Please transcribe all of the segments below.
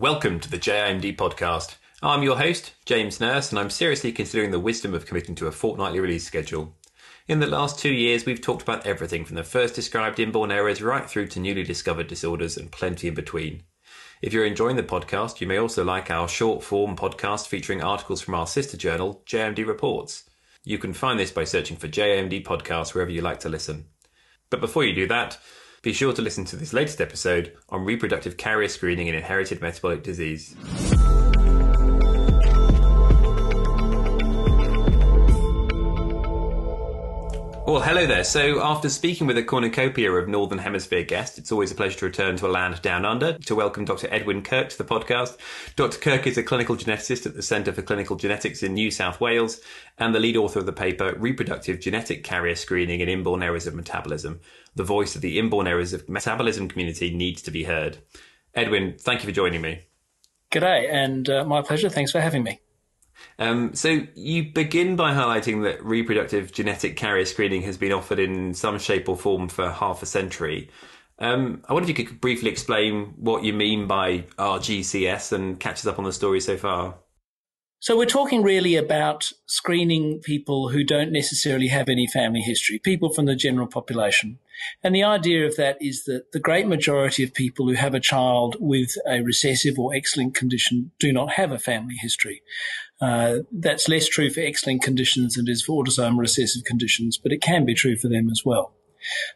Welcome to the JIMD podcast. I'm your host, James Nurse, and I'm seriously considering the wisdom of committing to a fortnightly release schedule. In the last two years, we've talked about everything from the first described inborn errors right through to newly discovered disorders and plenty in between. If you're enjoying the podcast, you may also like our short form podcast featuring articles from our sister journal, JIMD Reports. You can find this by searching for JIMD Podcast wherever you like to listen. But before you do that, be sure to listen to this latest episode on reproductive carrier screening in inherited metabolic disease. Well, hello there. So, after speaking with a cornucopia of Northern Hemisphere guests, it's always a pleasure to return to a land down under to welcome Dr. Edwin Kirk to the podcast. Dr. Kirk is a clinical geneticist at the Centre for Clinical Genetics in New South Wales and the lead author of the paper Reproductive Genetic Carrier Screening in Inborn Errors of Metabolism. The voice of the inborn errors of metabolism community needs to be heard. Edwin, thank you for joining me. G'day, and uh, my pleasure. Thanks for having me. Um, so you begin by highlighting that reproductive genetic carrier screening has been offered in some shape or form for half a century. Um, I wonder if you could briefly explain what you mean by RGCS and catch us up on the story so far. So we're talking really about screening people who don't necessarily have any family history, people from the general population. And the idea of that is that the great majority of people who have a child with a recessive or X-linked condition do not have a family history. Uh, that's less true for X-linked conditions than it is for autosomal recessive conditions, but it can be true for them as well.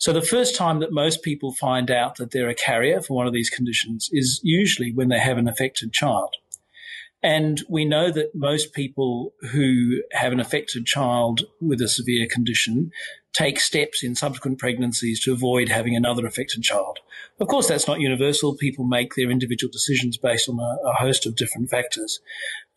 So the first time that most people find out that they're a carrier for one of these conditions is usually when they have an affected child. And we know that most people who have an affected child with a severe condition take steps in subsequent pregnancies to avoid having another affected child. Of course, that's not universal. People make their individual decisions based on a, a host of different factors.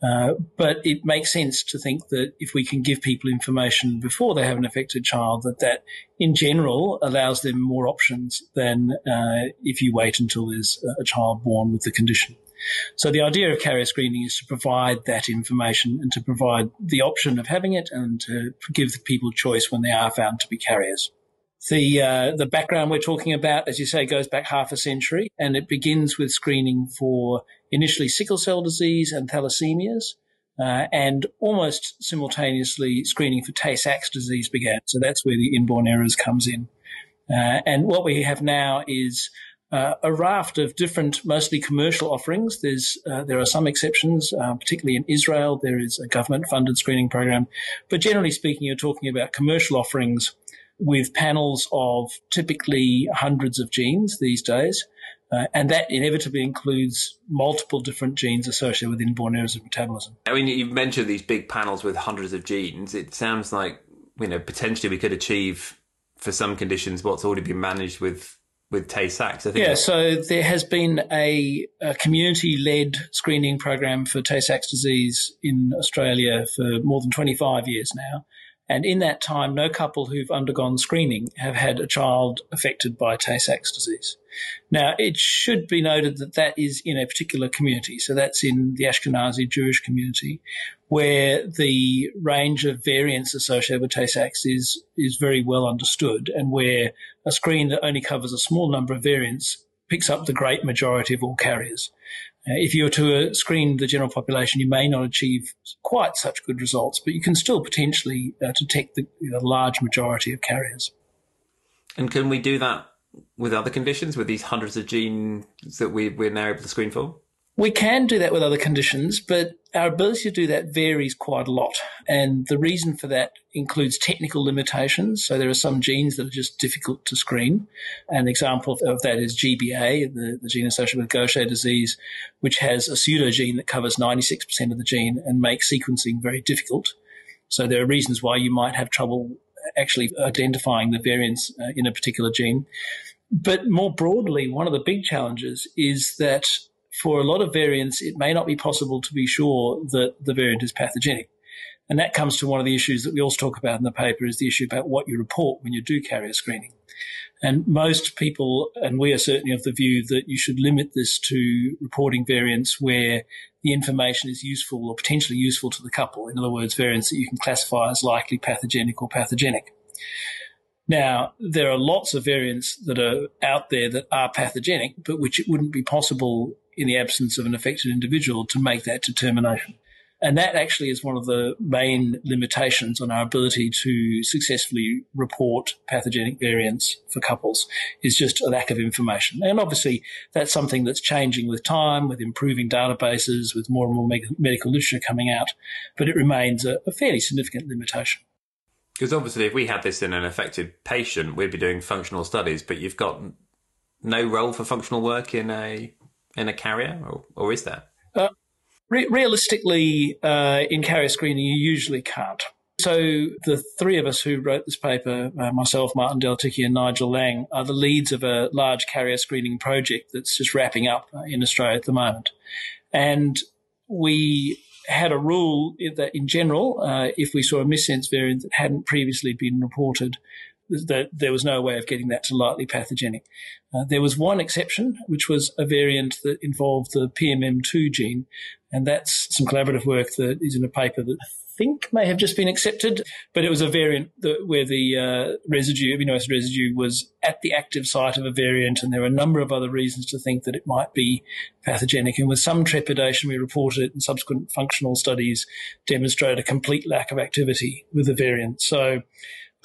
Uh, but it makes sense to think that if we can give people information before they have an affected child, that that in general allows them more options than uh, if you wait until there's a child born with the condition. So the idea of carrier screening is to provide that information and to provide the option of having it and to give people choice when they are found to be carriers. The uh, the background we're talking about, as you say, goes back half a century, and it begins with screening for initially sickle cell disease and thalassemias, uh, and almost simultaneously screening for Tay-Sachs disease began. So that's where the inborn errors comes in. Uh, and what we have now is uh, a raft of different, mostly commercial offerings. There's uh, there are some exceptions, uh, particularly in Israel. There is a government-funded screening program, but generally speaking, you're talking about commercial offerings with panels of typically hundreds of genes these days. Uh, and that inevitably includes multiple different genes associated with inborn errors of metabolism. I mean, you've mentioned these big panels with hundreds of genes. It sounds like, you know, potentially we could achieve for some conditions what's already been managed with with Tay Sachs. I think. Yeah, so there has been a, a community led screening program for Tay Sachs disease in Australia for more than 25 years now. And in that time, no couple who've undergone screening have had a child affected by Tay Sachs disease. Now, it should be noted that that is in a particular community. So that's in the Ashkenazi Jewish community, where the range of variants associated with Tay Sachs is, is very well understood and where a screen that only covers a small number of variants picks up the great majority of all carriers. Uh, if you were to uh, screen the general population, you may not achieve quite such good results, but you can still potentially uh, detect the know, large majority of carriers. And can we do that with other conditions, with these hundreds of genes that we, we're now able to screen for? We can do that with other conditions, but our ability to do that varies quite a lot. And the reason for that includes technical limitations. So there are some genes that are just difficult to screen. An example of that is GBA, the, the gene associated with Gaucher disease, which has a pseudogene that covers 96% of the gene and makes sequencing very difficult. So there are reasons why you might have trouble actually identifying the variants uh, in a particular gene. But more broadly, one of the big challenges is that for a lot of variants, it may not be possible to be sure that the variant is pathogenic. And that comes to one of the issues that we also talk about in the paper is the issue about what you report when you do carrier screening. And most people, and we are certainly of the view that you should limit this to reporting variants where the information is useful or potentially useful to the couple. In other words, variants that you can classify as likely pathogenic or pathogenic. Now, there are lots of variants that are out there that are pathogenic, but which it wouldn't be possible in the absence of an affected individual to make that determination. And that actually is one of the main limitations on our ability to successfully report pathogenic variants for couples is just a lack of information. And obviously that's something that's changing with time, with improving databases, with more and more medical literature coming out, but it remains a, a fairly significant limitation. Because obviously if we had this in an affected patient, we'd be doing functional studies, but you've got no role for functional work in a in a carrier, or, or is there? Uh, Re- realistically, uh, in carrier screening, you usually can't. So the three of us who wrote this paper, uh, myself, Martin Delatycki, and Nigel Laing, are the leads of a large carrier screening project that's just wrapping up uh, in Australia at the moment. And we had a rule that, in general, uh, if we saw a missense variant that hadn't previously been reported, that there was no way of getting that to lightly pathogenic. Uh, there was one exception, which was a variant that involved the PMM2 gene, and that's some collaborative work that is in a paper that I think may have just been accepted, but it was a variant that, where the uh, residue, amino acid residue, was at the active site of a variant, and there were a number of other reasons to think that it might be pathogenic. And with some trepidation, we reported it, and subsequent functional studies demonstrated a complete lack of activity with the variant. So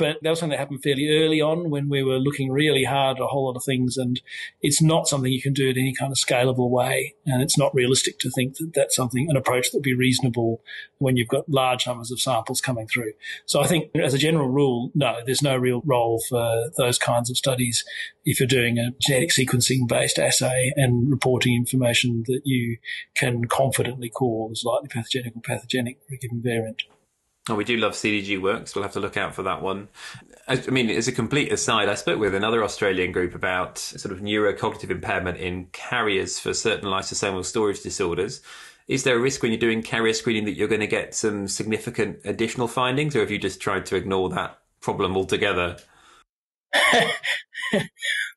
but that was something that happened fairly early on when we were looking really hard at a whole lot of things. And it's not something you can do in any kind of scalable way. And it's not realistic to think that that's something, an approach that would be reasonable when you've got large numbers of samples coming through. So I think as a general rule, no, there's no real role for those kinds of studies if you're doing a genetic sequencing based assay and reporting information that you can confidently call as likely pathogenic or pathogenic for a given variant. Oh, we do love CDG works. We'll have to look out for that one. I, mean, as a complete aside, I spoke with another Australian group about sort of neurocognitive impairment in carriers for certain lysosomal storage disorders. Is there a risk when you're doing carrier screening that you're going to get some significant additional findings, or have you just tried to ignore that problem altogether?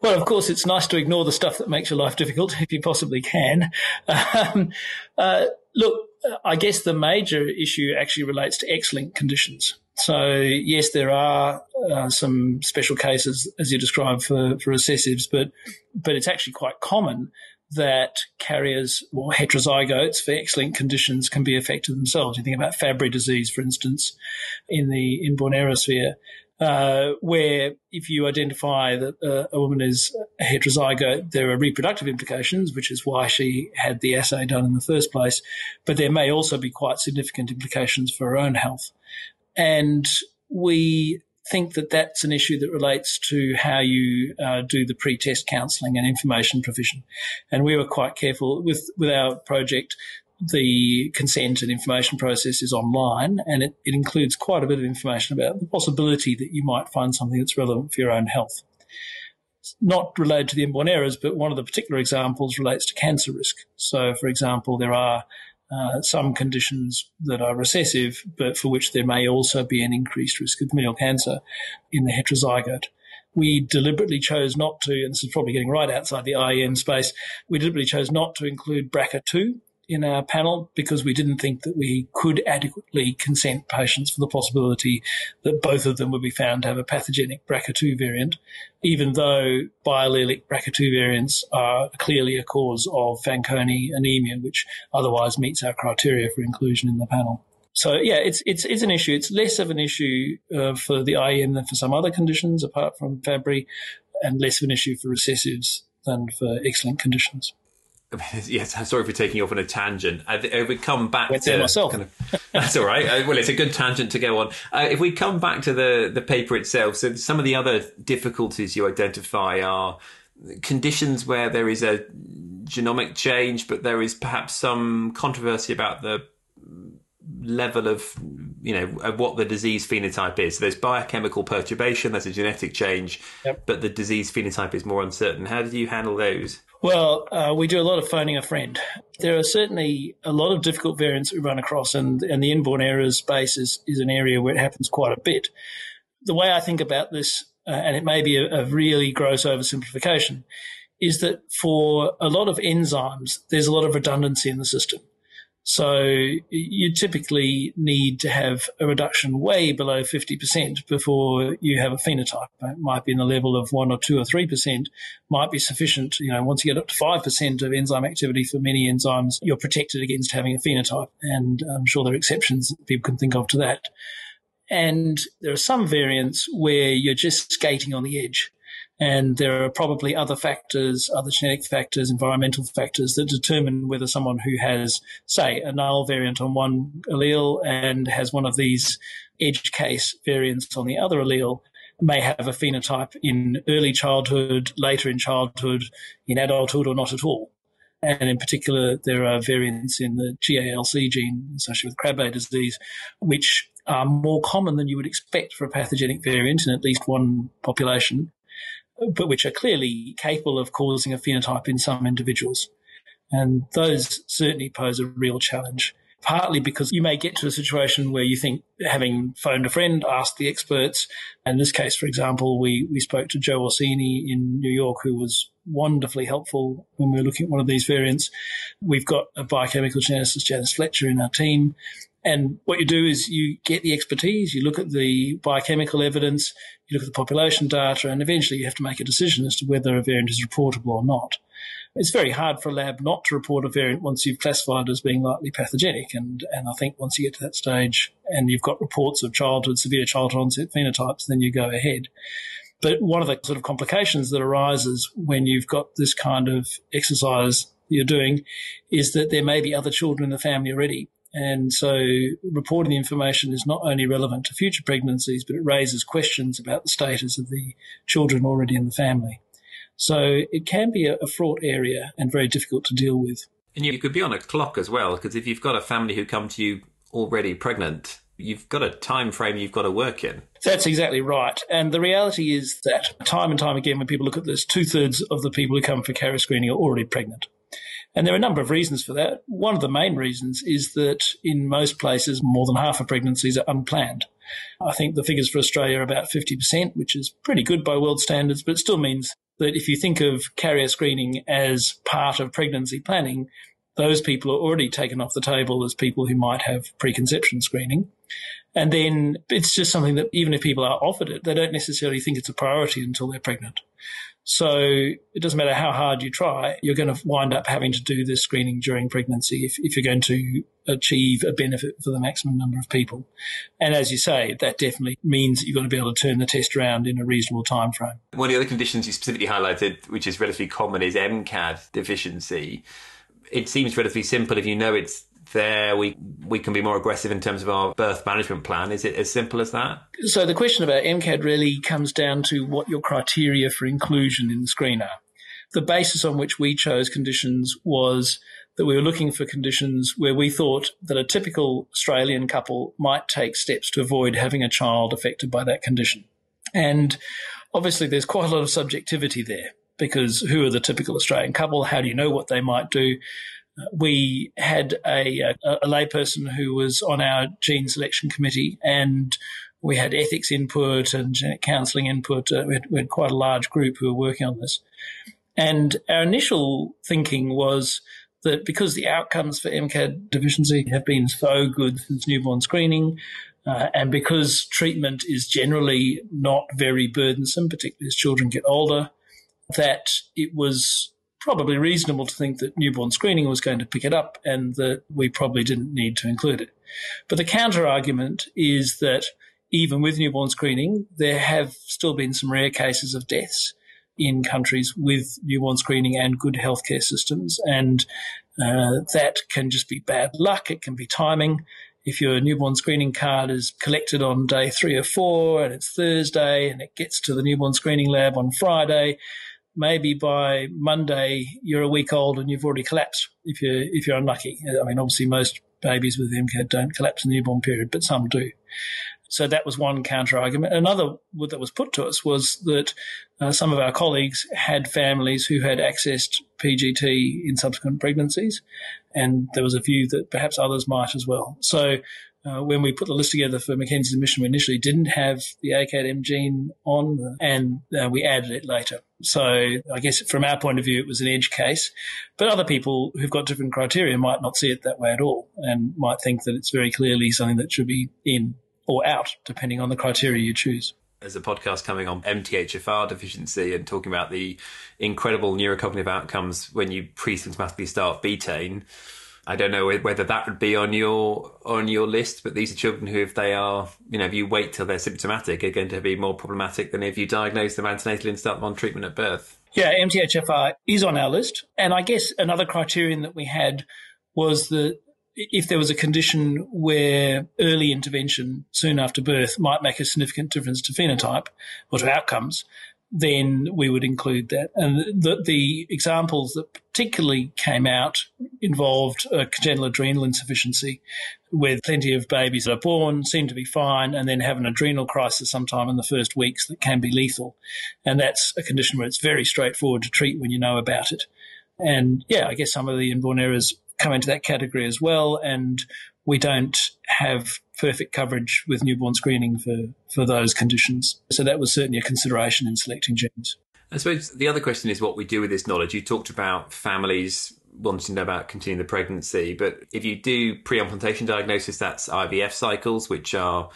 well, of course, it's nice to ignore the stuff that makes your life difficult if you possibly can. Um, uh, look, I guess the major issue actually relates to X-linked conditions. So yes, there are uh, some special cases, as you described, for, for recessives, but but it's actually quite common that carriers or heterozygotes for X-linked conditions can be affected themselves. You think about Fabry disease, for instance, in the inborn error sphere uh, where if you identify that uh, a woman is heterozygote, there are reproductive implications, which is why she had the assay done in the first place. But there may also be quite significant implications for her own health. And we think that that's an issue that relates to how you uh, do the pre-test counselling and information provision. And we were quite careful with, with our project the consent and information process is online and it, it includes quite a bit of information about the possibility that you might find something that's relevant for your own health. It's not related to the inborn errors, but one of the particular examples relates to cancer risk. So, for example, there are uh, some conditions that are recessive, but for which there may also be an increased risk of familial cancer in the heterozygote we deliberately chose not to, and this is probably getting right outside the IEM space, we deliberately chose not to include BRCA2 in our panel because we didn't think that we could adequately consent patients for the possibility that both of them would be found to have a pathogenic BRCA2 variant, even though biallelic BRCA2 variants are clearly a cause of Fanconi anemia, which otherwise meets our criteria for inclusion in the panel. So yeah, it's it's it's an issue. It's less of an issue uh, for the IEM than for some other conditions, apart from Fabry, and less of an issue for recessives than for X-linked conditions. yes, I'm sorry for taking off on a tangent. If we come back Went to myself, kind of, that's all right. Uh, well, it's a good tangent to go on. Uh, if we come back to the the paper itself, so some of the other difficulties you identify are conditions where there is a genomic change, but there is perhaps some controversy about the level of you know of what the disease phenotype is. So there's biochemical perturbation, there's a genetic change, yep. but the disease phenotype is more uncertain. How do you handle those? Well, uh, we do a lot of phoning a friend. There are certainly a lot of difficult variants we run across, and, and the inborn errors space is, is an area where it happens quite a bit. The way I think about this, uh, and it may be a, a really gross oversimplification, is that for a lot of enzymes, there's a lot of redundancy in the system. So you typically need to have a reduction way below 50% before you have a phenotype. It might be in the level of 1 or 2 or 3%, might be sufficient. You know, once you get up to 5% of enzyme activity for many enzymes, you're protected against having a phenotype. And I'm sure there are exceptions that people can think of to that. And there are some variants where you're just skating on the edge. And there are probably other factors, other genetic factors, environmental factors that determine whether someone who has, say, a null variant on one allele and has one of these edge case variants on the other allele may have a phenotype in early childhood, later in childhood, in adulthood, or not at all. And in particular, there are variants in the GALC gene associated with Krabbe disease, which are more common than you would expect for a pathogenic variant in at least one population but which are clearly capable of causing a phenotype in some individuals. And those certainly pose a real challenge, partly because you may get to a situation where you think, having phoned a friend, asked the experts, in this case, for example, we, we spoke to Joe Orsini in New York, who was wonderfully helpful when we were looking at one of these variants. We've got a biochemical geneticist, Janice Fletcher, in our team. And what you do is you get the expertise, you look at the biochemical evidence, you look at the population data, and eventually you have to make a decision as to whether a variant is reportable or not. It's very hard for a lab not to report a variant once you've classified it as being likely pathogenic. And, and I think once you get to that stage and you've got reports of childhood, severe childhood onset phenotypes, then you go ahead. But one of the sort of complications that arises when you've got this kind of exercise you're doing is that there may be other children in the family already and so reporting the information is not only relevant to future pregnancies, but it raises questions about the status of the children already in the family. So it can be a, fraught area and very difficult to deal with. And you could be on a clock as well, because if you've got a family who come to you already pregnant, you've got a time frame you've got to work in. That's exactly right. And the reality is that time and time again, when people look at this, two thirds of the people who come for carrier screening are already pregnant. And there are a number of reasons for that. One of the main reasons is that in most places, more than half of pregnancies are unplanned. I think the figures for Australia are about 50%, which is pretty good by world standards, but it still means that if you think of carrier screening as part of pregnancy planning, those people are already taken off the table as people who might have preconception screening. And then it's just something that even if people are offered it, they don't necessarily think it's a priority until they're pregnant. So it doesn't matter how hard you try, you're going to wind up having to do this screening during pregnancy if, if you're going to achieve a benefit for the maximum number of people. And as you say, that definitely means you've got to be able to turn the test around in a reasonable time frame. One of the other conditions you specifically highlighted, which is relatively common, is MCAD deficiency. It seems relatively simple if you know it's there we we can be more aggressive in terms of our birth management plan. Is it as simple as that? So the question about MCAD really comes down to what your criteria for inclusion in the screen are. The basis on which we chose conditions was that we were looking for conditions where we thought that a typical Australian couple might take steps to avoid having a child affected by that condition. And obviously there's quite a lot of subjectivity there because who are the typical Australian couple? How do you know what they might do? We had a, a, a layperson who was on our gene selection committee and we had ethics input and genetic counselling input. Uh, we, had, we, had, quite a large group who were working on this. And our initial thinking was that because the outcomes for MCAD deficiency have been so good since newborn screening, uh, and because treatment is generally not very burdensome, particularly as children get older, that it was probably reasonable to think that newborn screening was going to pick it up and that we probably didn't need to include it. But the counter argument is that even with newborn screening, there have still been some rare cases of deaths in countries with newborn screening and good healthcare systems. And uh, that can just be bad luck. It can be timing. If your newborn screening card is collected on day three or four and it's Thursday and it gets to the newborn screening lab on Friday, maybe by Monday you're a week old and you've already collapsed if you're if you're unlucky. I mean, obviously most babies with MCAD don't collapse in the newborn period, but some do. So that was one counter argument. Another that was put to us was that uh, some of our colleagues had families who had accessed PGT in subsequent pregnancies, and there was a view that perhaps others might as well. So uh, when we put the list together for Mackenzie's Mission, we initially didn't have the ACAD-M gene on, and uh, we added it later. So I guess from our point of view, it was an edge case. But other people who've got different criteria might not see it that way at all and might think that it's very clearly something that should be in or out, depending on the criteria you choose. There's a podcast coming on MTHFR deficiency and talking about the incredible neurocognitive outcomes when you pre-symptomatically start betaine. I don't know whether that would be on your on your list, but these are children who, if they are, you know, if you wait till they're symptomatic, are going to be more problematic than if you diagnose them antenatally and start them on treatment at birth. Yeah, MTHFR is on our list, and I guess another criterion that we had was that if there was a condition where early intervention soon after birth might make a significant difference to phenotype or to outcomes, then we would include that. And the, the examples that particularly came out involved congenital adrenal insufficiency, where plenty of babies that are born seem to be fine and then have an adrenal crisis sometime in the first weeks that can be lethal. And that's a condition where it's very straightforward to treat when you know about it. And yeah, I guess some of the inborn errors come into that category as well. And we don't have perfect coverage with newborn screening for, for those conditions. So that was certainly a consideration in selecting genes. I suppose the other question is what we do with this knowledge. You talked about families wanting to know about continuing the pregnancy, but if you do pre-implantation diagnosis, that's IVF cycles, which are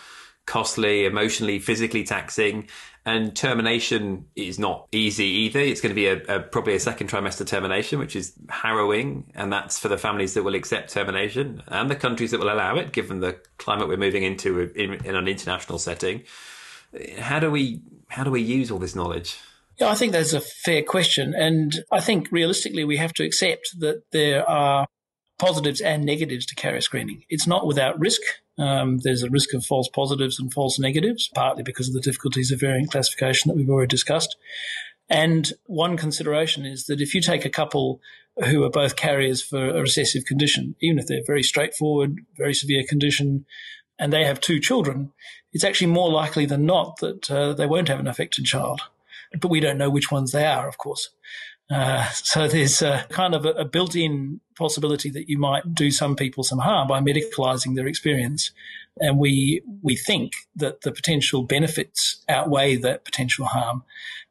costly, emotionally, physically taxing. And termination is not easy either. It's going to be a, a, probably a second trimester termination, which is harrowing, and that's for the families that will accept termination and the countries that will allow it, given the climate we're moving into in, in an international setting. How do we how do we use all this knowledge? Yeah, I think that's a fair question, and I think realistically we have to accept that there are positives and negatives to carrier screening. It's not without risk. Um, there's a risk of false positives and false negatives, partly because of the difficulties of variant classification that we've already discussed. And one consideration is that if you take a couple who are both carriers for a recessive condition, even if they're very straightforward, very severe condition, and they have two children, it's actually more likely than not that uh, they won't have an affected child. But we don't know which ones they are, of course. Uh, so there's a, kind of a, a, built-in possibility that you might do some people some harm by medicalizing their experience. And we, we think that the potential benefits outweigh that potential harm.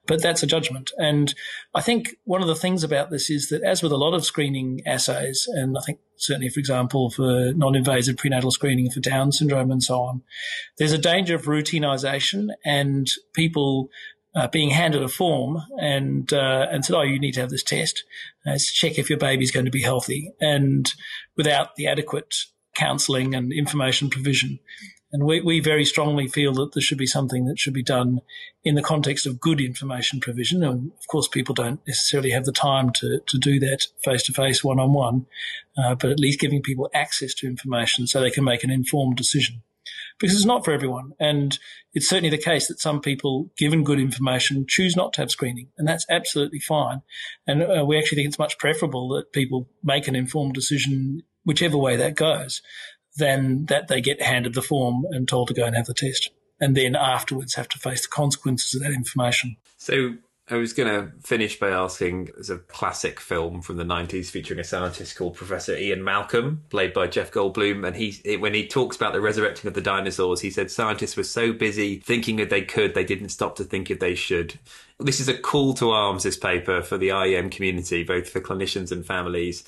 But that's a judgment. And I think one of the things about this is that as with a lot of screening assays, and I think certainly, for example, for non-invasive prenatal screening for Down syndrome and so on, there's a danger of routinization and people uh, being handed a form and uh, and said, "Oh, you need to have this test. Uh, to check if your baby's going to be healthy," and without the adequate counselling and information provision. And we, we very strongly feel that there should be something that should be done in the context of good information provision. And of course, people don't necessarily have the time to, to do that face to face, one on one, but at least giving people access to information so they can make an informed decision because it's not for everyone. And it's certainly the case that some people, given good information, choose not to have screening, and that's absolutely fine. And uh, we actually think it's much preferable that people make an informed decision, whichever way that goes, than that they get handed the form and told to go and have the test. And then afterwards have to face the consequences of that information. So I was going to finish by asking there's a classic film from the 90s featuring a scientist called Professor Ian Malcolm, played by Jeff Goldblum. And he, when he talks about the resurrecting of the dinosaurs, he said scientists were so busy thinking that they could, they didn't stop to think if they should. This is a call to arms, this paper, for the IEM community, both for clinicians and families.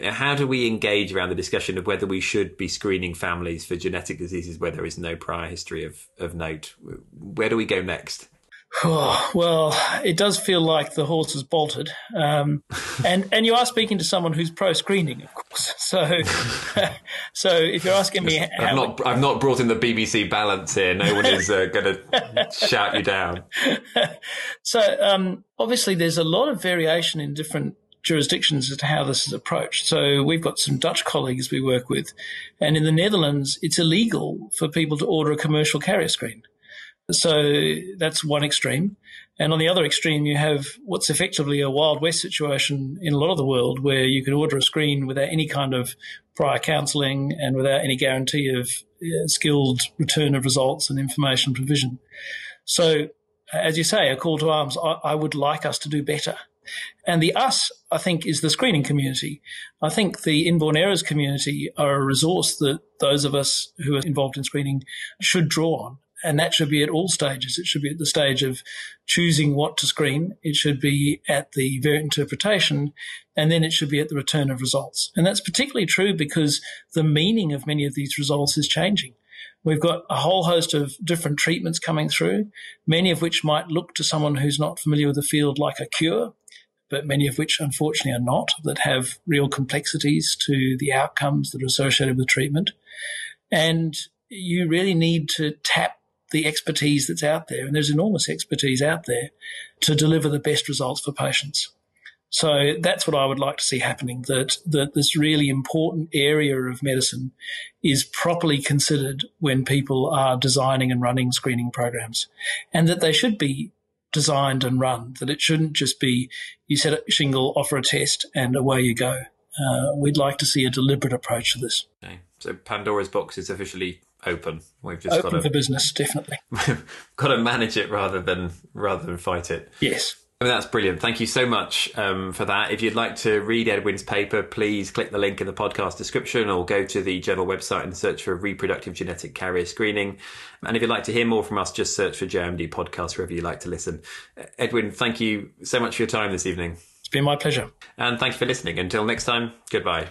How do we engage around the discussion of whether we should be screening families for genetic diseases where there is no prior history of, of note? Where do we go next? Oh, well, it does feel like the horse has bolted, um, and and you are speaking to someone who's pro screening, of course. So, so if you're asking me, I've not I've not brought in the BBC balance here. No one is uh, going to shout you down. so, um, obviously, there's a lot of variation in different jurisdictions as to how this is approached. So we've got some Dutch colleagues we work with, and in the Netherlands, it's illegal for people to order a commercial carrier screen. So that's one extreme. And on the other extreme, you have what's effectively a Wild West situation in a lot of the world where you can order a screen without any kind of prior counselling and without any guarantee of uh, skilled return of results and information provision. So, as you say, a call to arms, I, I would like us to do better. And the us, I think, is the screening community. I think the inborn errors community are a resource that those of us who are involved in screening should draw on and that should be at all stages. It should be at the stage of choosing what to screen. It should be at the variant interpretation, and then it should be at the return of results. And that's particularly true because the meaning of many of these results is changing. We've got a whole host of different treatments coming through, many of which might look to someone who's not familiar with the field like a cure, but many of which unfortunately are not, that have real complexities to the outcomes that are associated with treatment. And you really need to tap the expertise that's out there, and there's enormous expertise out there to deliver the best results for patients. So that's what I would like to see happening, that, that this really important area of medicine is properly considered when people are designing and running screening programs and that they should be designed and run, that it shouldn't just be you set a shingle, offer a test and away you go. Uh, we'd like to see a deliberate approach to this. Okay. So Pandora's box is officially open. We've just open got to, for business, definitely. got to manage it rather than rather than fight it. Yes. I mean, that's brilliant. Thank you so much um, for that. If you'd like to read Edwin's paper, please click the link in the podcast description or go to the journal website and search for reproductive genetic carrier screening. And if you'd like to hear more from us, just search for JIMD podcast wherever you like to listen. Edwin, thank you so much for your time this evening. It's been my pleasure. And thank you for listening. Until next time, goodbye.